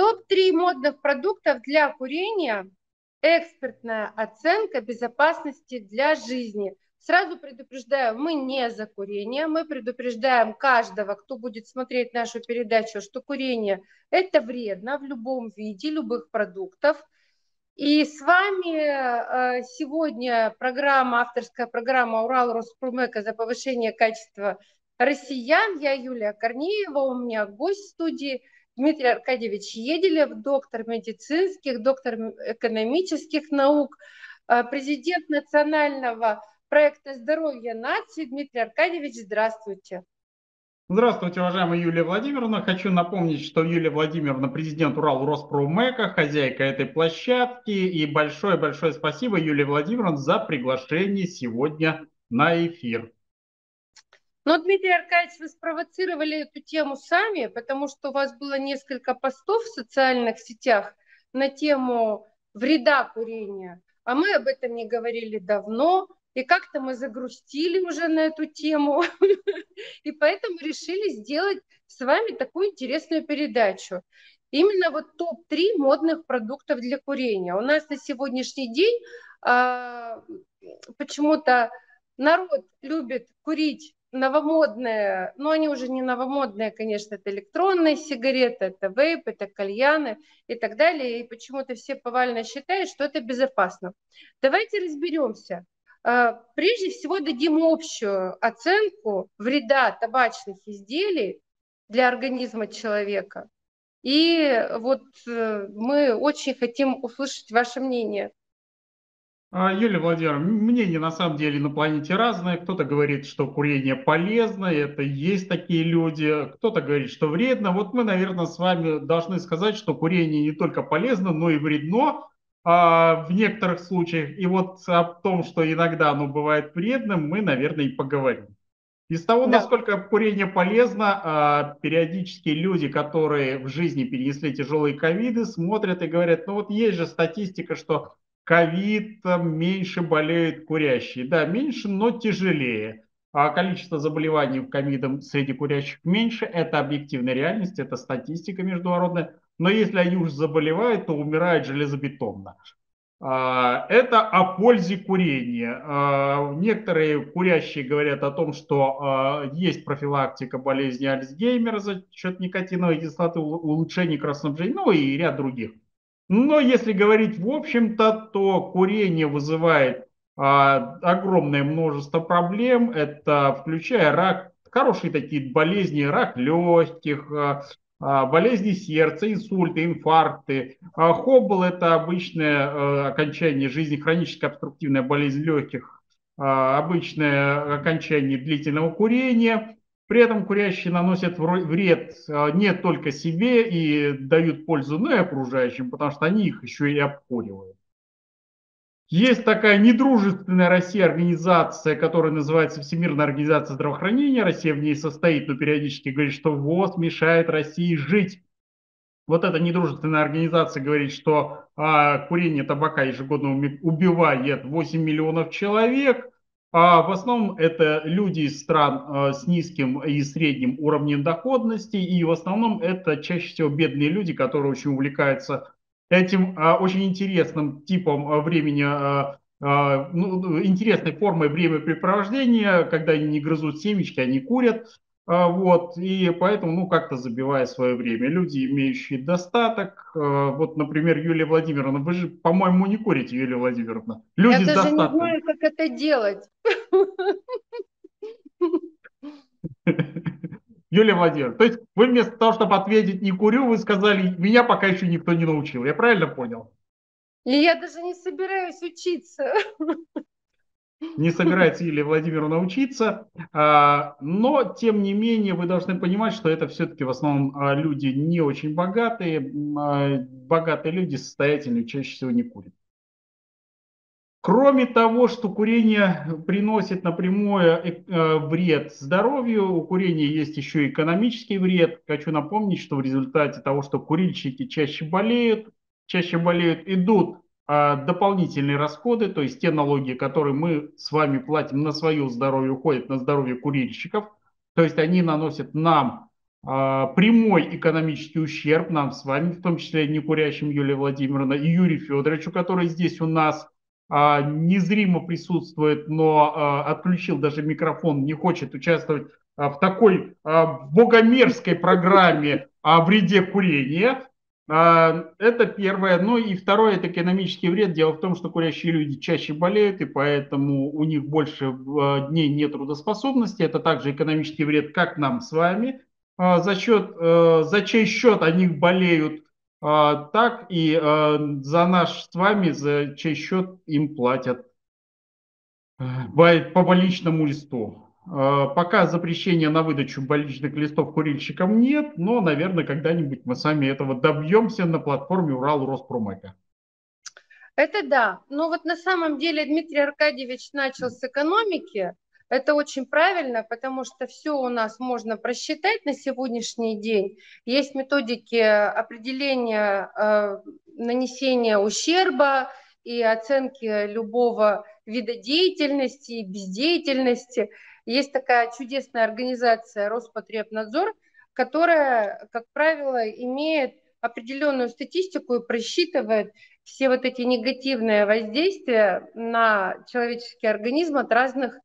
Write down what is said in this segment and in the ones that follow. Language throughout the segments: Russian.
Топ-3 модных продуктов для курения. Экспертная оценка безопасности для жизни. Сразу предупреждаю, мы не за курение, мы предупреждаем каждого, кто будет смотреть нашу передачу, что курение – это вредно в любом виде, любых продуктов. И с вами э, сегодня программа, авторская программа «Урал Роспромека» за повышение качества россиян. Я Юлия Корнеева, у меня гость в студии Дмитрий Аркадьевич Еделев, доктор медицинских, доктор экономических наук, э, президент национального проекта «Здоровье нации». Дмитрий Аркадьевич, здравствуйте. Здравствуйте, уважаемая Юлия Владимировна. Хочу напомнить, что Юлия Владимировна президент Урал Роспромека, хозяйка этой площадки. И большое-большое спасибо, Юлия Владимировна, за приглашение сегодня на эфир. Но, Дмитрий Аркадьевич, вы спровоцировали эту тему сами, потому что у вас было несколько постов в социальных сетях на тему вреда курения. А мы об этом не говорили давно, и как-то мы загрустили уже на эту тему, и поэтому решили сделать с вами такую интересную передачу. Именно вот топ-3 модных продуктов для курения. У нас на сегодняшний день а, почему-то народ любит курить новомодные, но они уже не новомодные, конечно, это электронные сигареты, это вейп, это кальяны и так далее. И почему-то все повально считают, что это безопасно. Давайте разберемся. А, прежде всего дадим общую оценку вреда табачных изделий для организма человека. И вот э, мы очень хотим услышать ваше мнение. А, Юлия Владимировна, мнения на самом деле на планете разные. Кто-то говорит, что курение полезно, это есть такие люди. Кто-то говорит, что вредно. Вот мы, наверное, с вами должны сказать, что курение не только полезно, но и вредно а, в некоторых случаях. И вот о том, что иногда оно бывает вредным, мы, наверное, и поговорим. Из того, да. насколько курение полезно, а, периодически люди, которые в жизни перенесли тяжелые ковиды, смотрят и говорят, ну вот есть же статистика, что ковид меньше болеют курящие. Да, меньше, но тяжелее. А количество заболеваний ковидом среди курящих меньше. Это объективная реальность, это статистика международная. Но если они уже заболевают, то умирают железобетонно. А, это о пользе курения. А, некоторые курящие говорят о том, что а, есть профилактика болезни Альцгеймера за счет никотиновой кислоты, улучшение кровоснабжения, ну и ряд других. Но если говорить в общем-то, то курение вызывает а, огромное множество проблем. Это включая рак, хорошие такие болезни, рак легких, а, а, болезни сердца, инсульты, инфаркты. А, Хоббл – это обычное а, окончание жизни, хроническая обструктивная болезнь легких, обычное окончание длительного курения. При этом курящие наносят вред а, не только себе и дают пользу, но и окружающим, потому что они их еще и обкуривают. Есть такая недружественная Россия организация, которая называется Всемирная организация здравоохранения. Россия в ней состоит, но периодически говорит, что ВОЗ мешает России жить. Вот эта недружественная организация говорит, что а, курение табака ежегодно убивает 8 миллионов человек, а в основном это люди из стран а, с низким и средним уровнем доходности, и в основном это чаще всего бедные люди, которые очень увлекаются этим а, очень интересным типом а, времени, ну, интересной формой времяпрепровождения, когда они не грызут семечки, они курят, вот, и поэтому, ну, как-то забивая свое время. Люди, имеющие достаток, вот, например, Юлия Владимировна, вы же, по-моему, не курите, Юлия Владимировна. Люди Я даже не знаю, как это делать. Юлия Владимировна, то есть вы вместо того, чтобы ответить «не курю», вы сказали «меня пока еще никто не научил». Я правильно понял? И я даже не собираюсь учиться. Не собирается Юлия Владимировна учиться, а, но тем не менее вы должны понимать, что это все-таки в основном а, люди не очень богатые, а, богатые люди состоятельные чаще всего не курят. Кроме того, что курение приносит напрямую э, э, вред здоровью, у курения есть еще и экономический вред. Хочу напомнить, что в результате того, что курильщики чаще болеют, чаще болеют, идут дополнительные расходы, то есть те налоги, которые мы с вами платим на свое здоровье, уходят на здоровье курильщиков, то есть они наносят нам прямой экономический ущерб нам с вами, в том числе не курящим Юлии Владимировна и Юрию Федоровичу, который здесь у нас незримо присутствует, но отключил даже микрофон, не хочет участвовать в такой богомерзкой программе о вреде курения. А, это первое. Ну и второе, это экономический вред. Дело в том, что курящие люди чаще болеют, и поэтому у них больше а, дней нет трудоспособности. Это также экономический вред, как нам с вами. А, за, счет, за чей счет они болеют, так и за наш с вами, за чей счет им платят по больничному листу. А, пока запрещения на выдачу больничных листов курильщикам нет, но, наверное, когда-нибудь мы сами этого добьемся на платформе Урал Роспромека. Это да. Но вот на самом деле Дмитрий Аркадьевич начал с экономики. Это очень правильно, потому что все у нас можно просчитать на сегодняшний день. Есть методики определения э, нанесения ущерба и оценки любого вида деятельности и бездеятельности. Есть такая чудесная организация Роспотребнадзор, которая, как правило, имеет определенную статистику и просчитывает все вот эти негативные воздействия на человеческий организм от разных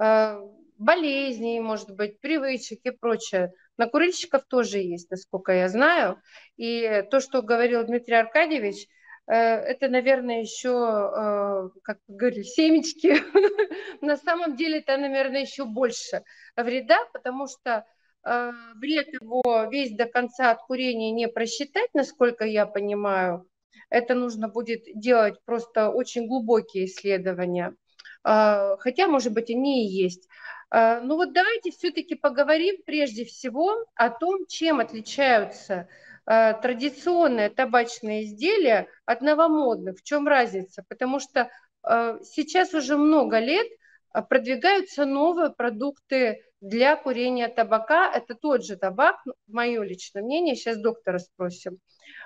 э, болезней, может быть, привычек и прочее. На курильщиков тоже есть, насколько я знаю. И то, что говорил Дмитрий Аркадьевич, это, наверное, еще, э, как говорили, семечки. На самом деле это, наверное, еще больше вреда, потому что э, вред его весь до конца от курения не просчитать, насколько я понимаю. Это нужно будет делать просто очень глубокие исследования. Хотя, может быть, они и есть. Ну вот давайте все-таки поговорим прежде всего о том, чем отличаются Э, традиционные табачные изделия от новомодных. В чем разница? Потому что э, сейчас уже много лет э, продвигаются новые продукты для курения табака. Это тот же табак, мое личное мнение, сейчас доктора спросим.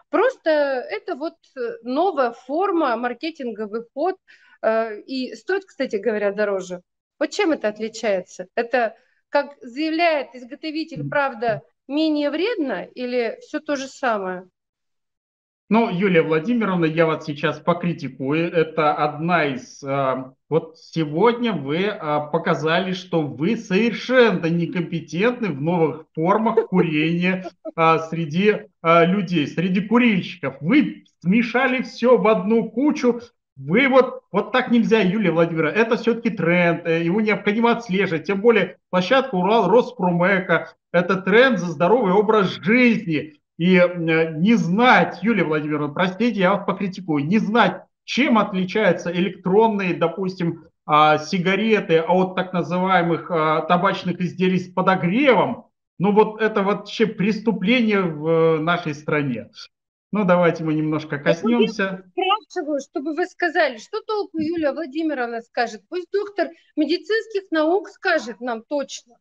Просто это вот новая форма, маркетинговый ход. И стоит, кстати говоря, дороже. Вот чем это отличается? Это, как заявляет изготовитель, правда, менее вредно или все то же самое? Ну, Юлия Владимировна, я вас сейчас покритикую. Это одна из... А, вот сегодня вы а, показали, что вы совершенно некомпетентны в новых формах курения а, среди людей, среди курильщиков. Вы смешали все в одну кучу. Вы вот, вот так нельзя, Юлия Владимировна. Это все-таки тренд, э, его необходимо отслеживать. Тем более площадка Урал Роспромека, это тренд за здоровый образ жизни. И э, не знать, Юлия Владимировна, простите, я вас покритикую, не знать, чем отличаются электронные, допустим, а, сигареты от так называемых а, табачных изделий с подогревом, ну вот это вообще преступление в э, нашей стране. Ну, давайте мы немножко коснемся. Спрашиваю, чтобы вы сказали, что толку Юлия Владимировна скажет. Пусть доктор медицинских наук скажет нам точно.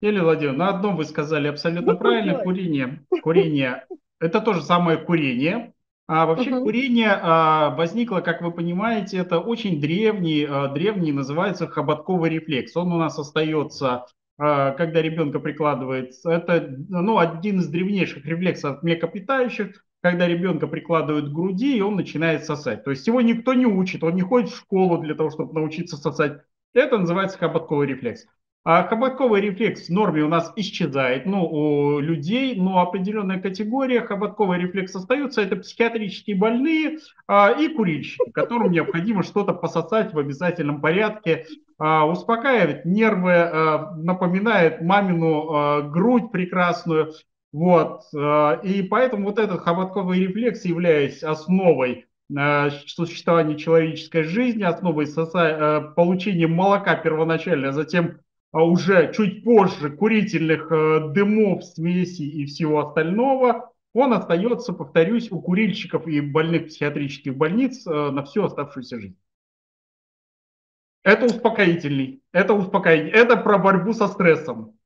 Елена Владимировна, на одном вы сказали абсолютно ну, правильно. Курение. Курение – это то же самое курение. А вообще угу. курение а, возникло, как вы понимаете, это очень древний, а, древний называется хоботковый рефлекс. Он у нас остается, а, когда ребенка прикладывает. Это ну, один из древнейших рефлексов млекопитающих, когда ребенка прикладывают к груди, и он начинает сосать. То есть его никто не учит, он не ходит в школу для того, чтобы научиться сосать. Это называется хоботковый рефлекс. А хоботковый рефлекс в норме у нас исчезает, ну, у людей, но определенная категория хоботковый рефлекс остается, это психиатрические больные а, и курильщики, которым необходимо что-то пососать в обязательном порядке, а, успокаивает нервы, а, напоминает мамину а, грудь прекрасную, вот, а, и поэтому вот этот хоботковый рефлекс, являясь основой а, существования человеческой жизни, основой соса- а, получения молока первоначально, а затем уже чуть позже курительных э, дымов, смеси и всего остального, он остается, повторюсь, у курильщиков и больных психиатрических больниц э, на всю оставшуюся жизнь. Это успокоительный, это успокоительный, это про борьбу со стрессом.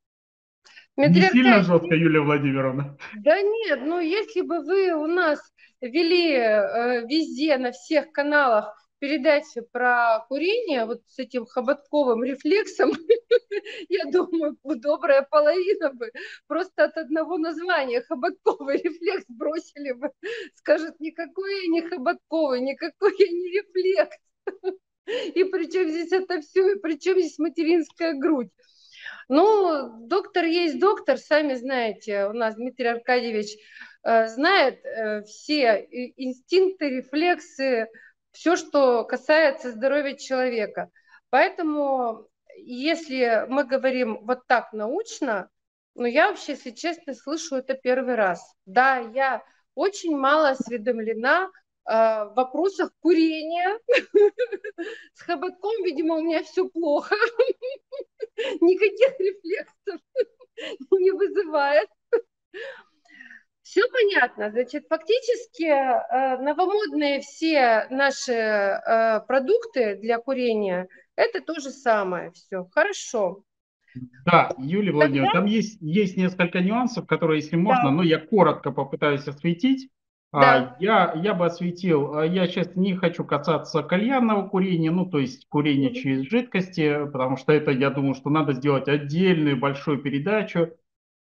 Дмитрий Не сильно жестко, Юлия Владимировна? Да нет, ну если бы вы у нас вели э, везде, на всех каналах передаче про курение, вот с этим хоботковым рефлексом, я думаю, добрая половина бы просто от одного названия хоботковый рефлекс бросили бы. Скажут, никакой я не хоботковый, никакой я не рефлекс. И причем здесь это все, и причем здесь материнская грудь. Ну, доктор есть доктор, сами знаете, у нас Дмитрий Аркадьевич э, знает э, все инстинкты, рефлексы, все, что касается здоровья человека. Поэтому, если мы говорим вот так научно, ну, я вообще, если честно, слышу это первый раз. Да, я очень мало осведомлена в вопросах курения. С хоботком, видимо, у меня все плохо. Никаких рефлексов не вызывает. Все понятно. Значит, фактически э, новомодные все наши э, продукты для курения – это то же самое. Все, хорошо. Да, Юлия Владимировна, там есть, есть несколько нюансов, которые, если можно, да. но я коротко попытаюсь осветить. А, да. Я, я бы осветил, а, я сейчас не хочу касаться кальянного курения, ну, то есть курения через жидкости, потому что это, я думаю, что надо сделать отдельную большую передачу.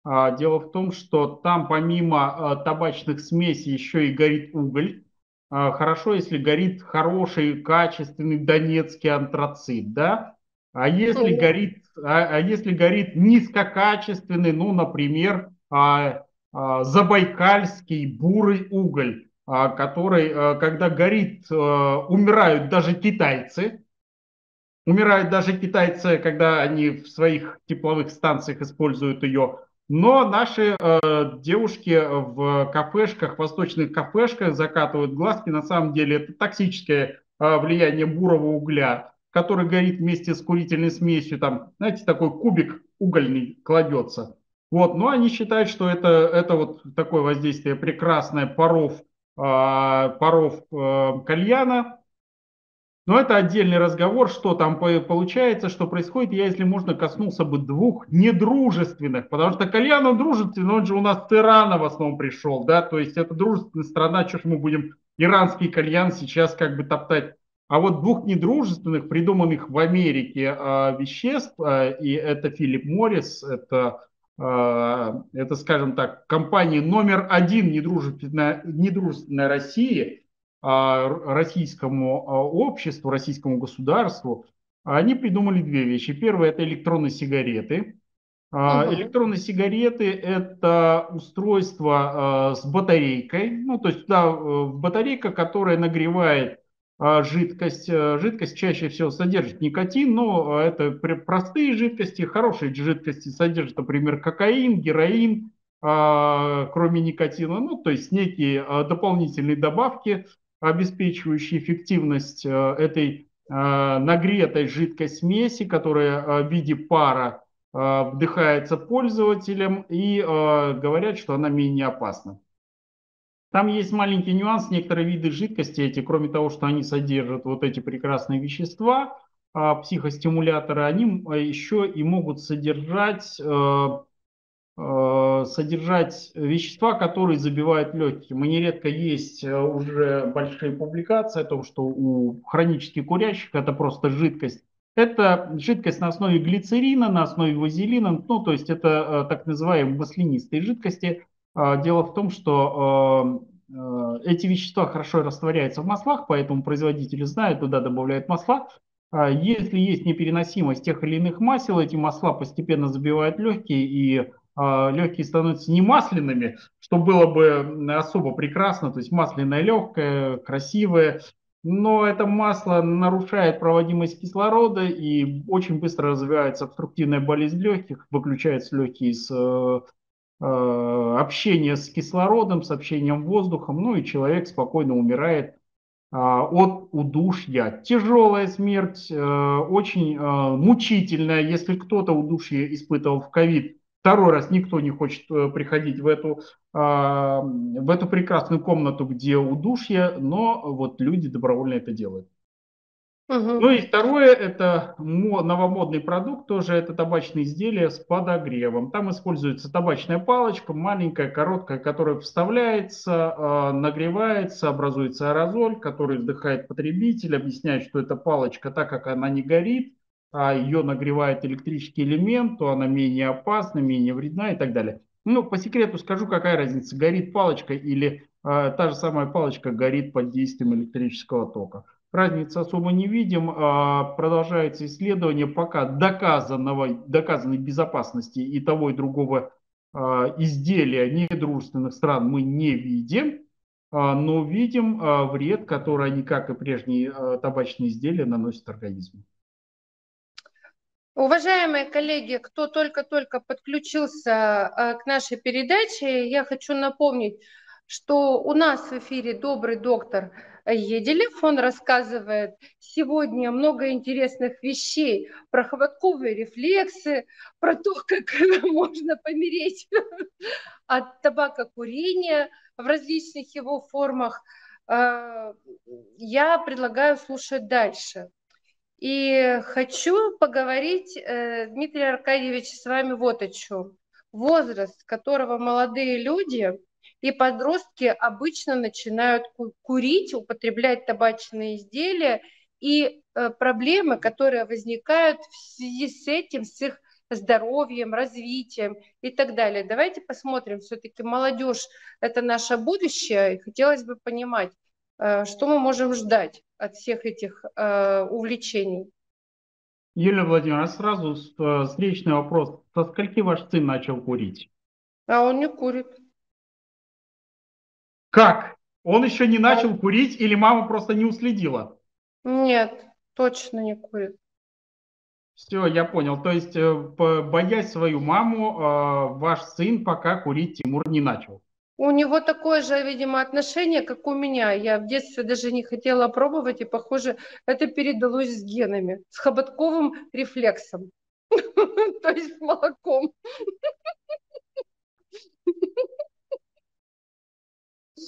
А, дело в том, что там помимо табачных смесей еще и горит уголь. Хорошо, если горит хороший, качественный донецкий антрацит, да? А если горит, а, а если горит низкокачественный, ну, например, а, забайкальский бурый уголь, а, который, а, когда горит, умирают даже китайцы. Умирают даже китайцы, когда они в своих тепловых станциях используют ее. Но наши девушки в кафешках, восточных кафешках закатывают глазки. На самом деле это токсическое влияние бурого угля, который горит вместе с курительной смесью. Там, знаете, такой кубик угольный кладется. Вот, но они считают, что это, это вот такое воздействие прекрасное паров, э, паров э, кальяна. Но это отдельный разговор, что там получается, что происходит. Я, если можно, коснулся бы двух недружественных, потому что кальян он дружественный, он же у нас с Ирана в основном пришел, да, то есть это дружественная страна, что ж мы будем иранский кальян сейчас как бы топтать. А вот двух недружественных, придуманных в Америке э, веществ, э, и это Филипп Моррис, это а, это, скажем так, компания номер один недружественная, недружественная России, а, российскому а, обществу, российскому государству, они придумали две вещи. Первое – это электронные сигареты. Угу. Электронные сигареты – это устройство с батарейкой, ну, то есть да, батарейка, которая нагревает а жидкость. Э, жидкость чаще всего содержит никотин, но это простые жидкости, хорошие жидкости содержат, например, кокаин, героин, а, кроме никотина, ну, то есть некие а, дополнительные добавки, обеспечивающие эффективность э, этой нагретой жидкой смеси, которая в виде пара вдыхается пользователем и говорят, что она менее опасна. Там есть маленький нюанс, некоторые виды жидкости эти, кроме того, что они содержат вот эти прекрасные вещества, а, психостимуляторы, они а, еще и могут содержать, э, э, содержать вещества, которые забивают легкие. Мы нередко есть э, уже большие публикации о том, что у хронически курящих это просто жидкость. Это жидкость на основе глицерина, на основе вазелина, ну то есть это так называемые маслянистые жидкости, дело в том, что а, а, эти вещества хорошо растворяются в маслах, поэтому производители знают, туда добавляют масла. Если есть непереносимость тех или иных масел, эти масла постепенно забивают легкие, и легкие становятся не масляными, что было бы особо прекрасно, то есть масляное легкое, красивое, но это масло нарушает проводимость кислорода и очень быстро развивается обструктивная болезнь легких, выключаются легкие из Э, общение с кислородом, с общением воздухом, ну и человек спокойно умирает а, от удушья. Тяжелая смерть, э, очень э, мучительная. Если кто-то удушье испытывал в ковид, второй раз никто не хочет приходить в эту, а, в эту прекрасную комнату, где удушье, но вот люди добровольно это делают. Ну и второе, это новомодный продукт, тоже это табачные изделия с подогревом. Там используется табачная палочка, маленькая, короткая, которая вставляется, а, нагревается, образуется аэрозоль, который вдыхает потребитель, объясняет, что эта палочка, так как она не горит, а ее нагревает электрический элемент, то она менее опасна, менее вредна и так далее. Ну, по секрету скажу, какая разница, горит палочка или э, та же самая палочка горит под действием электрического тока. Разницы особо не видим. А, продолжается исследование пока доказанного, доказанной безопасности и того и другого а, изделия недружественных стран мы не видим, а, но видим вред, который они, как и прежние табачные изделия, наносят организму. Уважаемые коллеги, кто только-только подключился к нашей передаче, я хочу напомнить, что у нас в эфире добрый доктор Еделев. Он рассказывает сегодня много интересных вещей про хватковые рефлексы, про то, как можно помереть от табакокурения в различных его формах. А, я предлагаю слушать дальше. И хочу поговорить, э, Дмитрий Аркадьевич, с вами вот о чем. Возраст, которого молодые люди – и подростки обычно начинают курить, употреблять табачные изделия, и э, проблемы, которые возникают в связи с этим, с их здоровьем, развитием и так далее. Давайте посмотрим, все-таки молодежь – это наше будущее, и хотелось бы понимать, э, что мы можем ждать от всех этих э, увлечений. Юлия Владимировна, сразу встречный вопрос. Со скольки ваш сын начал курить? А он не курит. Как? Он еще не начал курить или мама просто не уследила? Нет, точно не курит. Все, я понял. То есть, э, боясь свою маму, э, ваш сын пока курить Тимур не начал. У него такое же, видимо, отношение, как у меня. Я в детстве даже не хотела пробовать, и, похоже, это передалось с генами, с хоботковым рефлексом, то есть молоком.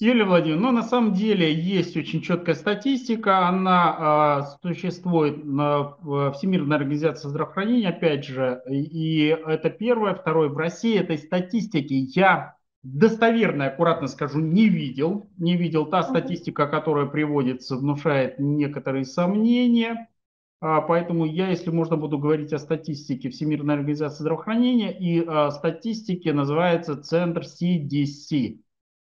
Юлия Владимировна, ну на самом деле есть очень четкая статистика, она э, существует на Всемирной организации здравоохранения, опять же, и это первое. Второе, в России этой статистики я достоверно, аккуратно скажу, не видел. Не видел. Та статистика, которая приводится, внушает некоторые сомнения. А, поэтому я, если можно, буду говорить о статистике Всемирной организации здравоохранения, и статистике называется Центр CDC.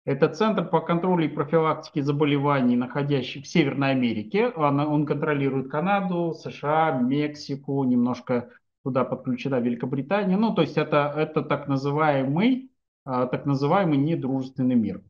Это Центр по контролю и профилактике заболеваний, находящих в Северной Америке. Он контролирует Канаду, США, Мексику, немножко туда подключена Великобритания. Ну, то есть это, это так называемый, а, так называемый недружественный мир.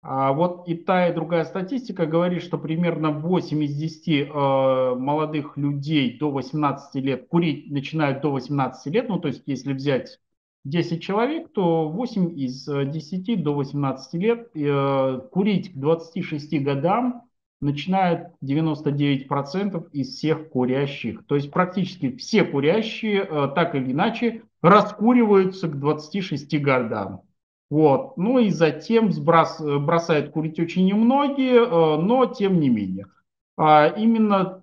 А вот и та, и другая статистика говорит, что примерно 8 из 10 э, молодых людей до 18 лет курить начинают до 18 лет. Ну, то есть если взять 10 человек, то 8 из 10 э, до 18 лет э, курить к 26 годам начинают 99% из всех курящих. То есть практически все курящие э, так или иначе раскуриваются к 26 годам. Вот. Ну и затем сброс, бросают курить очень немногие, но тем не менее. А именно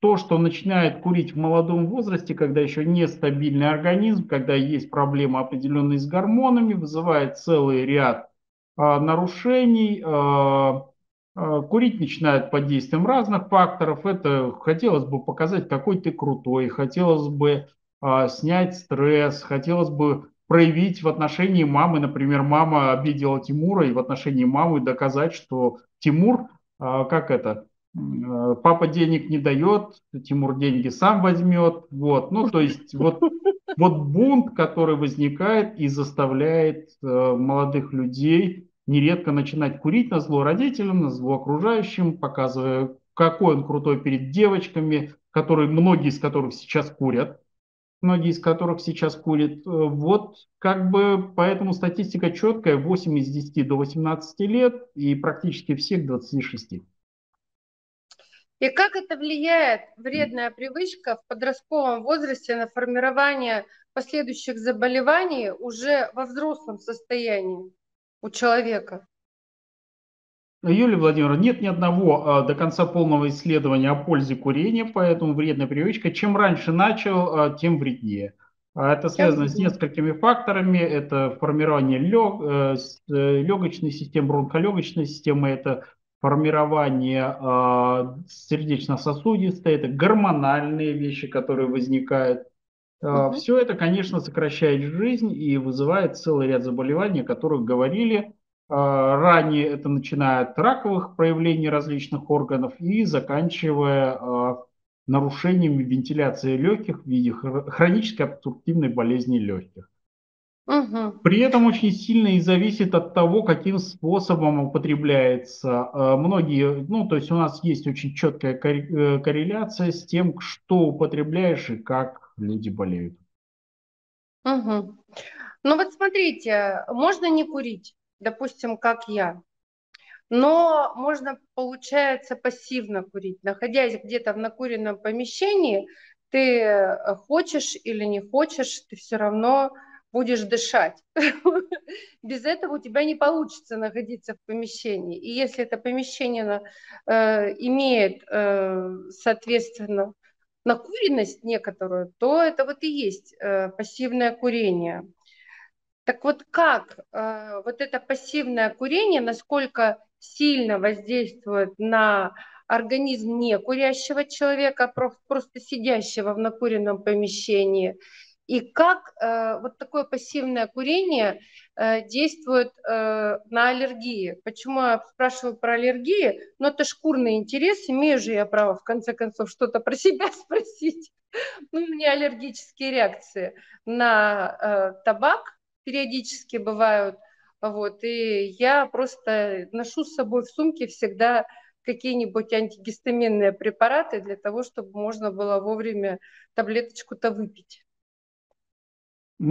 то, что начинает курить в молодом возрасте, когда еще нестабильный организм, когда есть проблемы определенные с гормонами, вызывает целый ряд а, нарушений. А, а, курить начинают под действием разных факторов. Это хотелось бы показать, какой ты крутой, хотелось бы а, снять стресс, хотелось бы проявить в отношении мамы, например, мама обидела Тимура, и в отношении мамы доказать, что Тимур, а, как это, папа денег не дает, Тимур деньги сам возьмет. Вот, ну, то есть вот, вот бунт, который возникает и заставляет э, молодых людей нередко начинать курить на зло родителям, на зло окружающим, показывая, какой он крутой перед девочками, которые, многие из которых сейчас курят, многие из которых сейчас курят. Э, вот как бы поэтому статистика четкая, 8 из 10 до 18 лет и практически всех 26. И как это влияет, вредная привычка в подростковом возрасте на формирование последующих заболеваний уже во взрослом состоянии у человека? Юлия Владимировна, нет ни одного а, до конца полного исследования о пользе курения, поэтому вредная привычка. Чем раньше начал, а, тем вреднее. А это связано с несколькими факторами. Это формирование лег, э, э, легочной системы, бронхолегочной системы, это формирование э, сердечно-сосудистой, это гормональные вещи, которые возникают. Угу. Все это, конечно, сокращает жизнь и вызывает целый ряд заболеваний, о которых говорили. Ранее это начиная от раковых проявлений различных органов и заканчивая нарушениями вентиляции легких в виде хронической обструктивной болезни легких. Угу. При этом очень сильно и зависит от того, каким способом употребляется. Э, многие, ну, то есть у нас есть очень четкая э, корреляция с тем, что употребляешь и как люди болеют. Угу. Ну вот смотрите, можно не курить, допустим, как я но можно, получается, пассивно курить. Находясь где-то в накуренном помещении, ты э, хочешь или не хочешь, ты все равно будешь дышать. Без этого у тебя не получится находиться в помещении. И если это помещение э, имеет, э, соответственно, накуренность некоторую, то это вот и есть э, пассивное курение. Так вот как э, вот это пассивное курение, насколько сильно воздействует на организм не курящего человека, просто сидящего в накуренном помещении. И как э, вот такое пассивное курение э, действует э, на аллергии. Почему я спрашиваю про аллергии? Ну, это шкурный интерес, имею же я право, в конце концов, что-то про себя спросить. Ну, у меня аллергические реакции на э, табак периодически бывают – вот, и я просто ношу с собой в сумке всегда какие-нибудь антигистаминные препараты для того, чтобы можно было вовремя таблеточку-то выпить.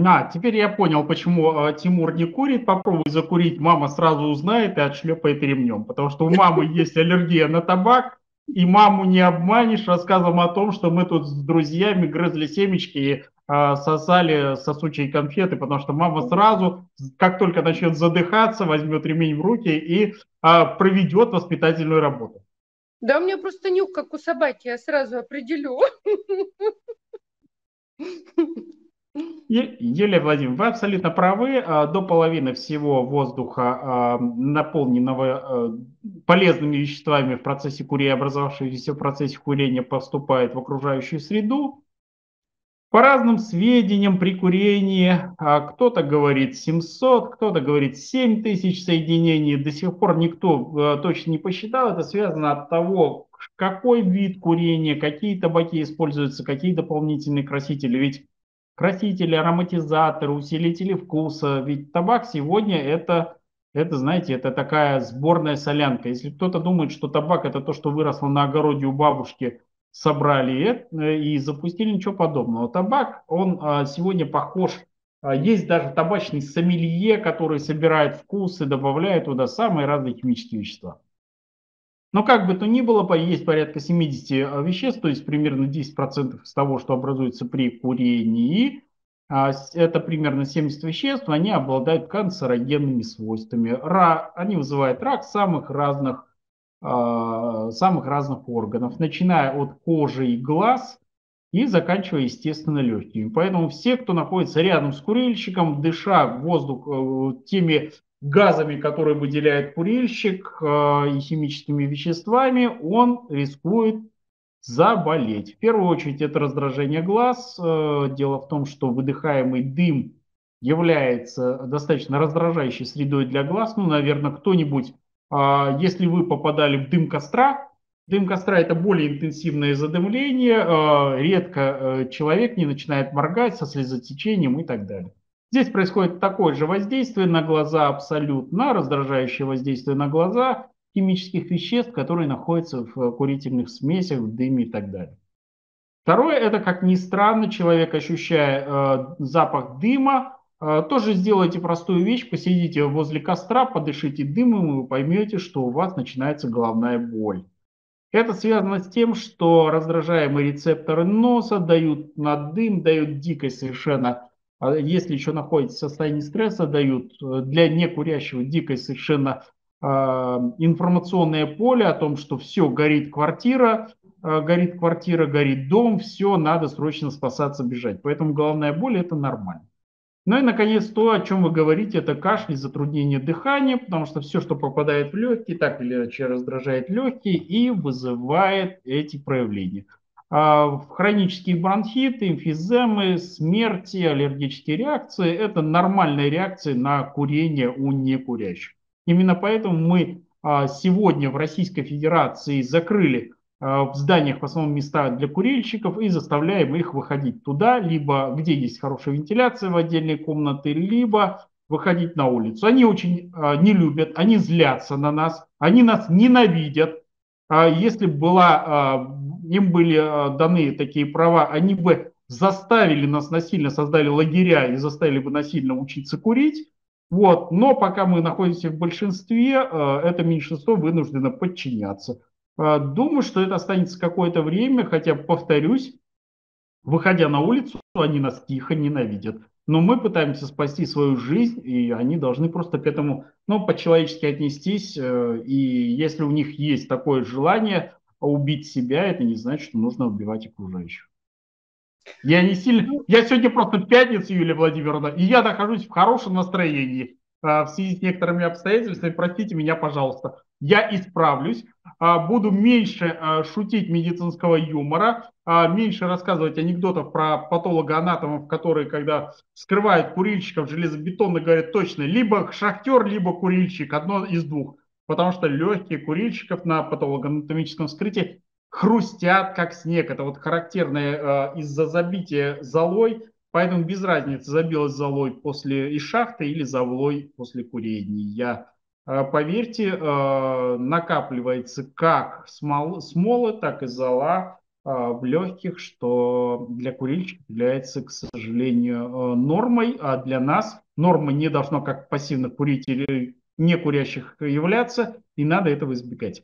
А, теперь я понял, почему э, Тимур не курит. Попробуй закурить, мама сразу узнает и отшлепает ремнем. Потому что у мамы есть аллергия на табак, и маму не обманешь рассказом о том, что мы тут с друзьями грызли семечки и а, сосали сосучие конфеты, потому что мама сразу, как только начнет задыхаться, возьмет ремень в руки и а, проведет воспитательную работу. Да у меня просто нюх, как у собаки, я сразу определю. Елена Владимировна, вы абсолютно правы. А, до половины всего воздуха, наполненного полезными веществами в процессе курения, образовавшегося в процессе курения, поступает в окружающую среду. По разным сведениям при курении а, кто-то говорит 700, кто-то говорит 7000 соединений. До сих пор никто а, точно не посчитал. Это связано от того, какой вид курения, какие табаки используются, какие дополнительные красители. Ведь красители, ароматизаторы, усилители вкуса. Ведь табак сегодня это, это, знаете, это такая сборная солянка. Если кто-то думает, что табак это то, что выросло на огороде у бабушки – собрали э, и запустили ничего подобного. Табак, он а, сегодня похож, а, есть даже табачный сомелье, который собирает вкус и добавляет туда самые разные химические вещества. Но как бы то ни было, есть порядка 70 а, веществ, то есть примерно 10% из того, что образуется при курении. Это примерно 70 веществ, они обладают канцерогенными свойствами. Они вызывают рак самых разных а, самых разных органов, начиная от кожи и глаз и заканчивая, естественно, легкими. Поэтому все, кто находится рядом с курильщиком, дыша воздух э, теми газами, которые выделяет курильщик э, и химическими веществами, он рискует заболеть. В первую очередь это раздражение глаз. Э, дело в том, что выдыхаемый дым является достаточно раздражающей средой для глаз. Ну, наверное, кто-нибудь а, если вы попадали в дым костра, дым костра это более интенсивное задымление, редко э, человек не начинает моргать со слезотечением и так далее. Здесь происходит такое же воздействие на глаза абсолютно, раздражающее воздействие на глаза химических веществ, которые находятся в курительных смесях, в дыме и так далее. Второе, это, как ни странно, человек, ощущая э, запах дыма, а, тоже сделайте простую вещь, посидите возле костра, подышите дымом, и вы поймете, что у вас начинается головная боль. Это связано с тем, что раздражаемые рецепторы носа дают на дым, дают дикость совершенно, если еще находитесь в состоянии стресса, дают э, для некурящего дикость совершенно информационное поле о том, что все, горит квартира, горит квартира, горит дом, все, надо срочно спасаться, бежать. Поэтому головная боль – это нормально. Ну и, наконец, то, о чем вы говорите, это кашель, затруднение дыхания, потому что все, что попадает в легкие, так или иначе раздражает легкие и вызывает эти проявления. А хронические бронхиты, эмфиземы, смерти, аллергические реакции – это нормальные реакции на курение у некурящих. Именно поэтому мы а, сегодня в Российской Федерации закрыли Э, в зданиях в основном места для курильщиков и заставляем их выходить туда, либо где есть хорошая вентиляция в отдельные комнаты, либо выходить на улицу. Они очень не любят, они злятся на нас, они нас ненавидят. А если была, им были даны такие права, они бы заставили нас насильно, создали лагеря и заставили бы насильно учиться курить. Вот. Но пока мы находимся в большинстве, это меньшинство вынуждено подчиняться. А, думаю, что это останется какое-то время, хотя, повторюсь, выходя на улицу, они нас тихо ненавидят. Но мы пытаемся спасти свою жизнь, и они должны просто к этому, ну, по-человечески отнестись. Э, и если у них есть такое желание убить себя, это не значит, что нужно убивать окружающих. Я не сильно... Я сегодня просто пятница, Юлия Владимировна, и я нахожусь в хорошем настроении. А, в связи с некоторыми обстоятельствами, простите меня, пожалуйста. Я исправлюсь, а, буду меньше а, шутить медицинского юмора, меньше рассказывать анекдотов про патологоанатомов, которые, когда скрывают курильщиков железобетонно, говорят точно, либо шахтер, либо курильщик, одно из двух. Потому что легкие курильщиков на патологоанатомическом вскрытии хрустят, как снег. Это вот характерное из-за забития золой Поэтому без разницы, забилась золой после из шахты или золой после курения. Э, поверьте, э, накапливается как смол, смола, так и зола э, в легких, что для курильщиков является, к сожалению, нормой, а для нас норма не должна как пассивных курителей не курящих являться, и надо этого избегать.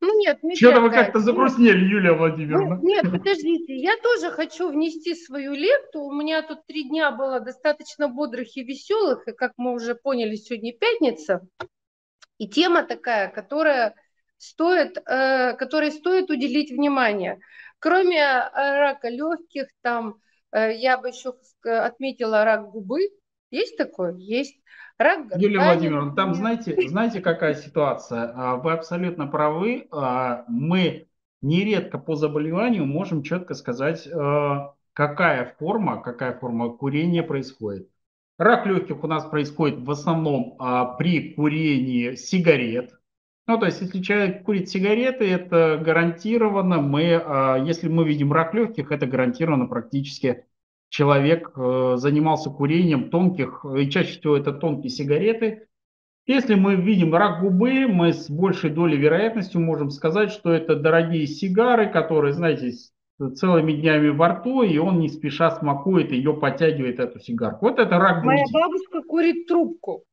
Ну нет, Что-то вы как-то загрустнели, Юлия Владимировна. Ну, нет, подождите, я тоже хочу внести свою лепту. У меня тут три дня было достаточно бодрых и веселых, и как мы уже поняли, сегодня пятница. И тема такая, которая стоит, э, которой стоит уделить внимание. Кроме э, рака легких, там э, я бы еще отметила рак губы. Есть такое? Есть. Рак Юлия Владимировна, там знаете, знаете, какая ситуация? А, вы абсолютно правы. А, мы нередко по заболеванию можем четко сказать, а, какая форма, какая форма курения происходит. Рак легких у нас происходит в основном при курении сигарет. Ну, то есть, если человек курит сигареты, это гарантированно мы, если мы видим рак легких, это гарантированно практически человек э, занимался курением тонких, и чаще всего это тонкие сигареты. Если мы видим рак губы, мы с большей долей вероятностью можем сказать, что это дорогие сигары, которые, знаете, целыми днями во рту, и он не спеша смакует ее, подтягивает эту сигарку. Вот это рак груди. Моя бабушка курит трубку.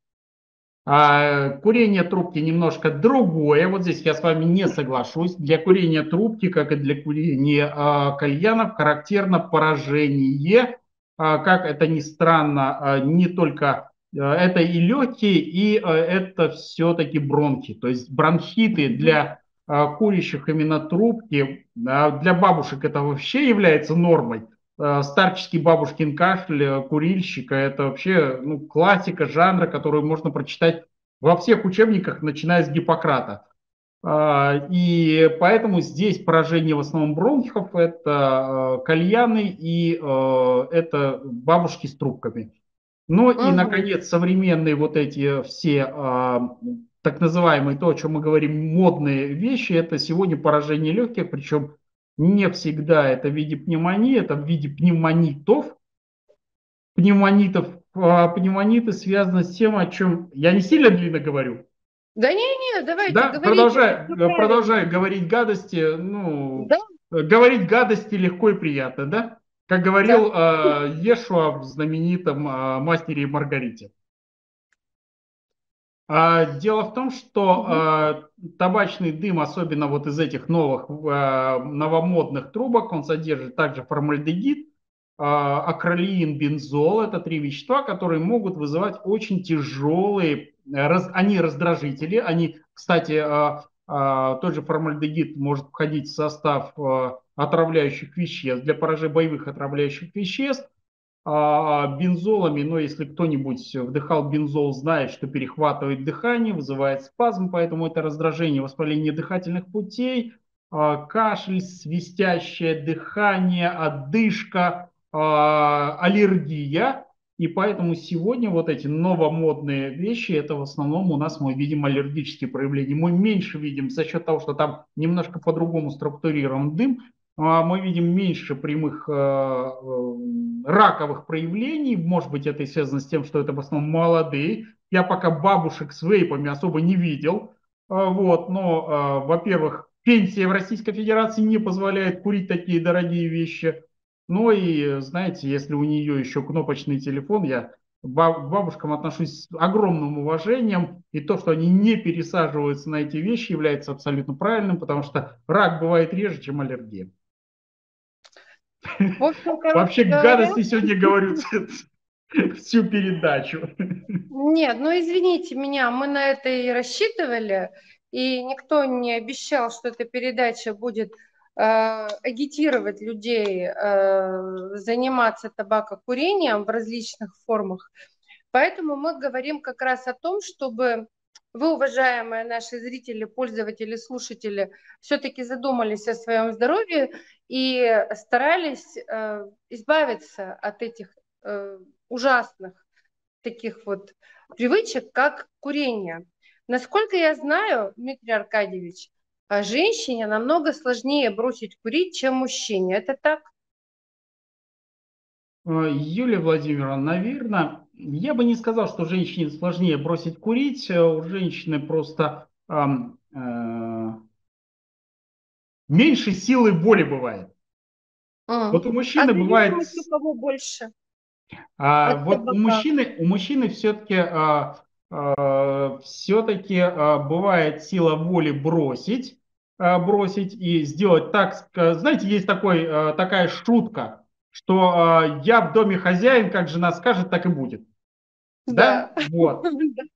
А, курение трубки немножко другое. Вот здесь я с вами не соглашусь. Для курения трубки, как и для курения а, кальянов, характерно поражение. А, как это ни странно, а, не только а, это и легкие, и а, это все-таки бронхи. То есть бронхиты для а, курящих именно трубки, для бабушек это вообще является нормой. Э, старческий бабушкин кашель э, курильщика. Это вообще ну, классика жанра, которую можно прочитать во всех учебниках, начиная с Гиппократа. А, и поэтому здесь поражение в основном бронхов, это э, кальяны и это бабушки с трубками. Ну и, наконец, современные вот эти все а, так называемые, то, о чем мы говорим, модные вещи, это сегодня поражение легких, причем не всегда это в виде пневмонии, это в виде пневмонитов. Пневмонитов, а, пневмониты связаны с тем, о чем я не сильно длинно говорю. Да не, не, давайте. Да, говорите, продолжай, продолжай говорить гадости. Ну, да? говорить гадости легко и приятно, да? Как говорил да. э, Ешуа в знаменитом э, «Мастере и Маргарите». А, дело в том, что угу. табачный дым, особенно вот из этих новых а, новомодных трубок, он содержит также формальдегид. акролеин, бензол. Это три вещества, которые могут вызывать очень тяжелые, они раздражители. Они, кстати, тот же формальдегид может входить в состав отравляющих веществ, для поражения боевых отравляющих веществ. А бензолами, но если кто-нибудь вдыхал бензол, знает, что перехватывает дыхание, вызывает спазм, поэтому это раздражение, воспаление дыхательных путей, а, кашель, свистящее дыхание, одышка, а, аллергия. И поэтому сегодня вот эти новомодные вещи, это в основном у нас мы видим аллергические проявления. Мы меньше видим за счет того, что там немножко по-другому структурирован дым, а, мы видим меньше прямых э, э, раковых проявлений. Может быть, это связано с тем, что это в основном молодые. Я пока бабушек с вейпами особо не видел. А, вот, но, а, во-первых, пенсия в Российской Федерации не позволяет курить такие дорогие вещи. Ну и, знаете, если у нее еще кнопочный телефон, я к бабушкам отношусь с огромным уважением, и то, что они не пересаживаются на эти вещи, является абсолютно правильным, потому что рак бывает реже, чем аллергия. Общем, Вообще гадости сегодня говорю всю передачу. Нет, ну извините меня, мы на это и рассчитывали, и никто не обещал, что эта передача будет э, агитировать людей э, заниматься табакокурением в различных формах. Поэтому мы говорим как раз о том, чтобы вы, уважаемые наши зрители, пользователи, слушатели, все-таки задумались о своем здоровье и старались э, избавиться от этих э, ужасных таких вот привычек, как курение. Насколько я знаю, Дмитрий Аркадьевич, женщине намного сложнее бросить курить, чем мужчине. Это так? Э, Юлия Владимировна, наверное, я бы не сказал, что женщине сложнее бросить курить. Э, у женщины просто э, меньше силы воли бывает. А, вот у мужчины а бывает... У кого больше? А, вот у мужчины, у мужчины все-таки а, а, все-таки а, бывает сила воли бросить, а, бросить и сделать так. Знаете, есть такой, а, такая шутка что э, я в доме хозяин, как жена скажет, так и будет. Да? да? Вот.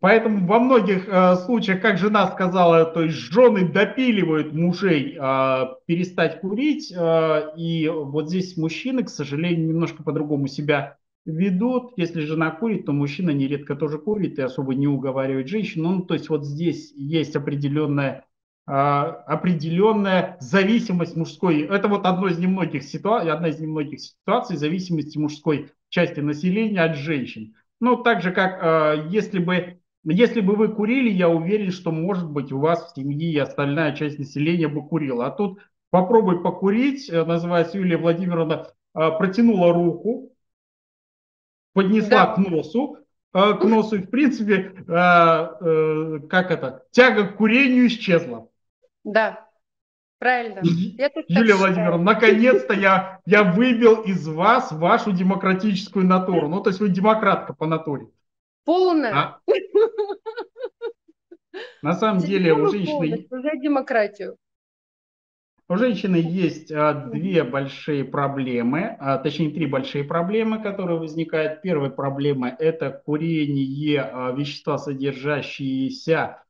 Поэтому во многих э, случаях, как жена сказала, то есть жены допиливают мужей э, перестать курить, э, и вот здесь мужчины, к сожалению, немножко по-другому себя ведут. Если жена курит, то мужчина нередко тоже курит и особо не уговаривает женщину. Ну, то есть вот здесь есть определенная а, определенная зависимость мужской. Это вот одно из немногих ситуаций, одна из немногих ситуаций зависимости мужской части населения от женщин. Ну, так же, как а, если бы, если бы вы курили, я уверен, что, может быть, у вас в семье и остальная часть населения бы курила. А тут попробуй покурить, э, называется Юлия Владимировна, а, протянула руку, поднесла да. к носу, к носу, и, в принципе, э, как это, тяга к курению исчезла. Да, правильно. Я Юлия Владимировна, наконец-то я, я выбил из вас вашу демократическую натуру. Ну, то есть вы демократка по натуре. Полная. А? На самом деле у женщины... За демократию. У женщины есть а, две большие проблемы, а, точнее три большие проблемы, которые возникают. Первая проблема – это курение а, вещества, содержащиеся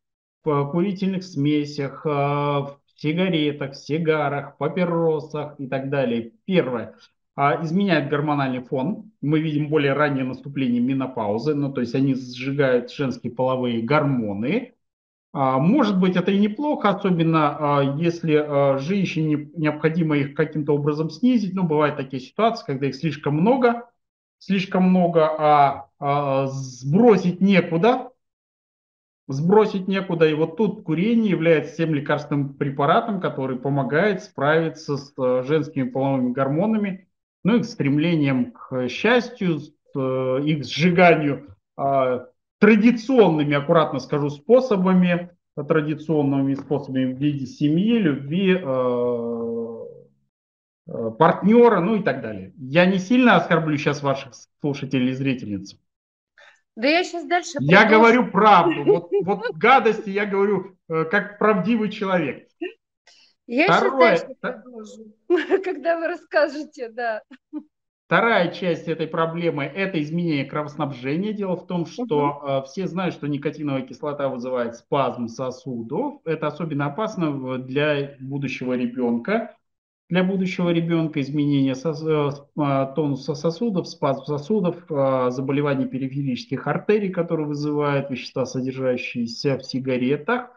в курительных смесях, в сигаретах, сигарах, папиросах и так далее. Первое. Изменяет гормональный фон. Мы видим более раннее наступление менопаузы, ну, то есть они сжигают женские половые гормоны. Может быть, это и неплохо, особенно если женщине необходимо их каким-то образом снизить. Но бывают такие ситуации, когда их слишком много, слишком много, а сбросить некуда, сбросить некуда. И вот тут курение является тем лекарственным препаратом, который помогает справиться с э, женскими половыми гормонами, ну и к стремлением к счастью, э, их сжиганию а, традиционными, аккуратно скажу, способами, традиционными способами в виде семьи, любви, э, партнера, ну и так далее. Я не сильно оскорблю сейчас ваших слушателей и зрительниц. Да я сейчас дальше... Я продолжу. говорю правду. Вот, вот гадости я говорю э, как правдивый человек. Я Второе, сейчас дальше продолжу, когда вы расскажете, да. Вторая часть этой проблемы – это изменение кровоснабжения. Дело в том, что uh все знают, что никотиновая кислота вызывает спазм сосудов. Это особенно опасно для будущего ребенка для будущего ребенка, изменение э, а, тонуса сосудов, спазм сосудов, а, заболевания периферических артерий, которые вызывают вещества, содержащиеся в сигаретах,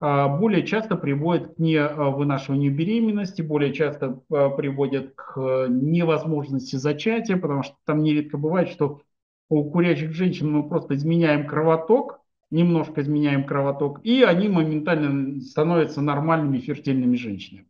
а, более часто приводит к невынашиванию беременности, более часто приводит к невозможности зачатия, потому что там нередко бывает, что у курящих женщин мы просто изменяем кровоток, немножко изменяем кровоток, и они моментально становятся нормальными фертильными женщинами.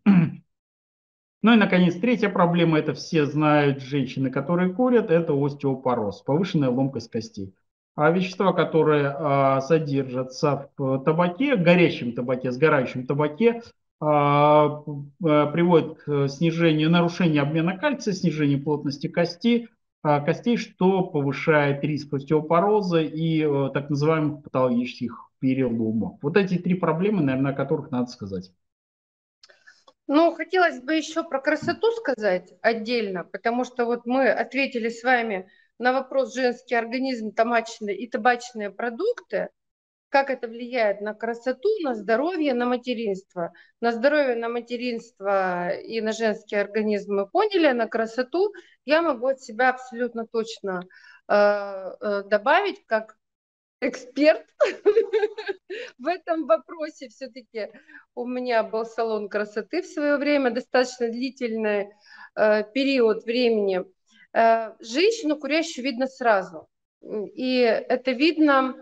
Ну и, наконец, третья проблема, это все знают женщины, которые курят, это остеопороз, повышенная ломкость костей. А вещества, которые а, содержатся в табаке, горящем табаке, сгорающем табаке, а, а, приводят к снижению, нарушению обмена кальция, снижению плотности кости, а, костей, что повышает риск остеопороза и а, так называемых патологических переломов. Вот эти три проблемы, наверное, о которых надо сказать. Ну, хотелось бы еще про красоту сказать отдельно, потому что вот мы ответили с вами на вопрос женский организм, табачные и табачные продукты, как это влияет на красоту, на здоровье, на материнство. На здоровье, на материнство и на женский организм мы поняли, на красоту я могу от себя абсолютно точно э, э, добавить, как эксперт в этом вопросе. Все-таки у меня был салон красоты в свое время, достаточно длительный э, период времени. Э, женщину курящую видно сразу. И это видно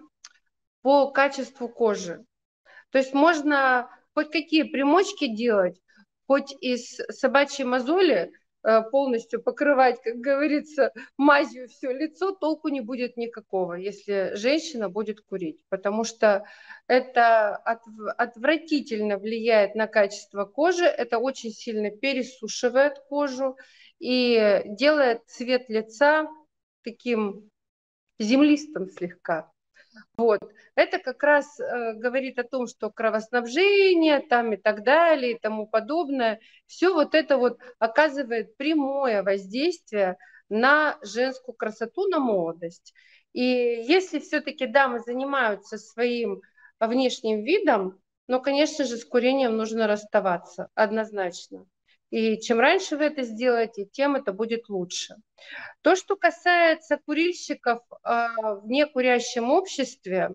по качеству кожи. То есть можно хоть какие примочки делать, хоть из собачьей мозоли – полностью покрывать, как говорится, мазью все лицо, толку не будет никакого, если женщина будет курить, потому что это отвратительно влияет на качество кожи, это очень сильно пересушивает кожу и делает цвет лица таким землистым слегка. Вот. Это как раз э, говорит о том, что кровоснабжение там и так далее и тому подобное, все вот это вот оказывает прямое воздействие на женскую красоту, на молодость. И если все-таки дамы занимаются своим внешним видом, но, конечно же, с курением нужно расставаться однозначно. И чем раньше вы это сделаете, тем это будет лучше. То, что касается курильщиков э, в некурящем обществе,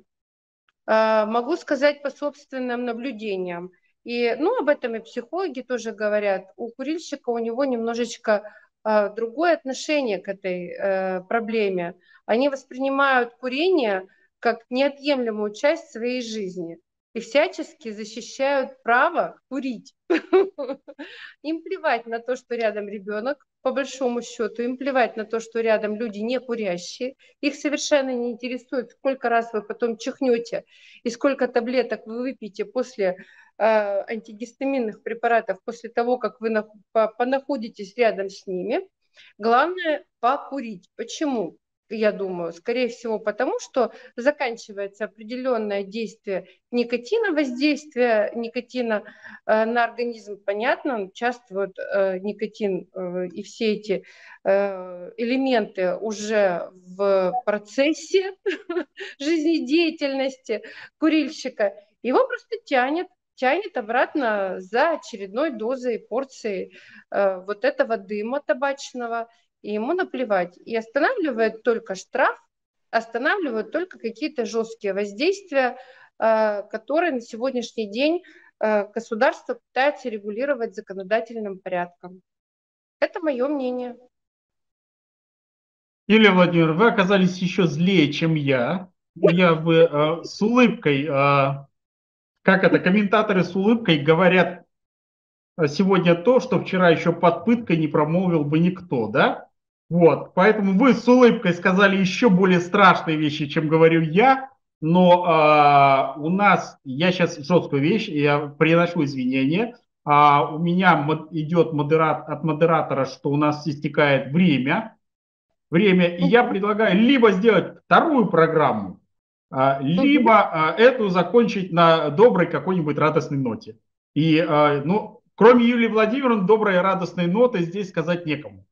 э, могу сказать по собственным наблюдениям. И, ну, об этом и психологи тоже говорят. У курильщика у него немножечко э, другое отношение к этой э, проблеме. Они воспринимают курение как неотъемлемую часть своей жизни и всячески защищают право курить. Им плевать на то, что рядом ребенок, по большому счету, им плевать на то, что рядом люди не курящие. Их совершенно не интересует, сколько раз вы потом чихнете и сколько таблеток вы выпьете после э, антигистаминных препаратов, после того, как вы на, по, понаходитесь рядом с ними. Главное покурить. Почему? Я думаю, скорее всего потому, что заканчивается определенное действие никотина, воздействие никотина э, на организм, понятно, участвует э, никотин э, и все эти элементы уже в процессе жизнедеятельности курильщика. Его просто тянет тянет обратно за очередной дозой, порцией э, вот этого дыма табачного и ему наплевать. И останавливает только штраф, останавливают только какие-то жесткие воздействия, э, которые на сегодняшний день э, государство пытается регулировать законодательным порядком. Это мое мнение. Юлия Владимировна, вы оказались еще злее, чем я. Я бы э, с улыбкой, как это, комментаторы с улыбкой говорят сегодня то, что вчера еще под пыткой не промолвил бы никто, да? Вот, поэтому вы с улыбкой сказали еще более страшные вещи, чем говорю я, но э, у нас, я сейчас жесткую вещь, я приношу извинения, а у меня идет модерат, от модератора, что у нас истекает время, время, и я предлагаю либо сделать вторую программу, а, либо а, эту закончить на доброй какой-нибудь радостной ноте. И, а, ну, кроме Юлии Владимировны, доброй радостной ноты здесь сказать некому.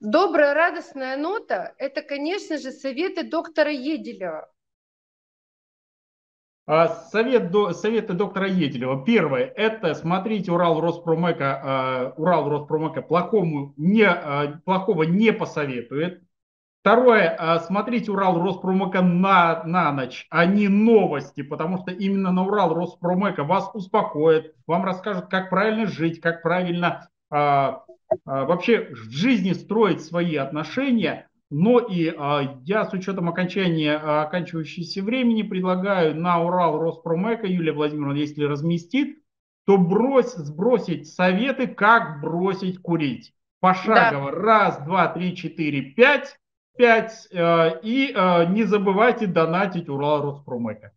Добрая, радостная нота – это, конечно же, советы доктора Еделева. А, совет, советы доктора Еделева. Первое – это смотрите Урал Роспромека, а, Урал Роспромека плохому не, а, плохого не посоветует. Второе, смотрите Урал Роспромека на, на ночь, а не новости, потому что именно на Урал Роспромека вас успокоит, вам расскажут, как правильно жить, как правильно вообще в жизни строить свои отношения, но и а, я с учетом окончания оканчивающегося времени предлагаю на Урал Роспромека Юлия Владимировна, если разместит, то брось, сбросить советы, как бросить курить. Пошагово. Да. Раз, два, три, четыре, пять. Пять. Э, и э, не забывайте донатить Урал Роспромека.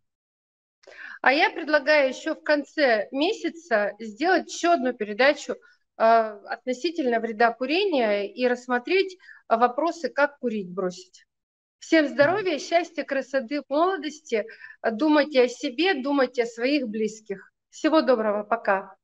А я предлагаю еще в конце месяца сделать еще одну передачу относительно вреда курения и рассмотреть вопросы, как курить бросить. Всем здоровья, счастья, красоты, молодости. Думайте о себе, думайте о своих близких. Всего доброго, пока.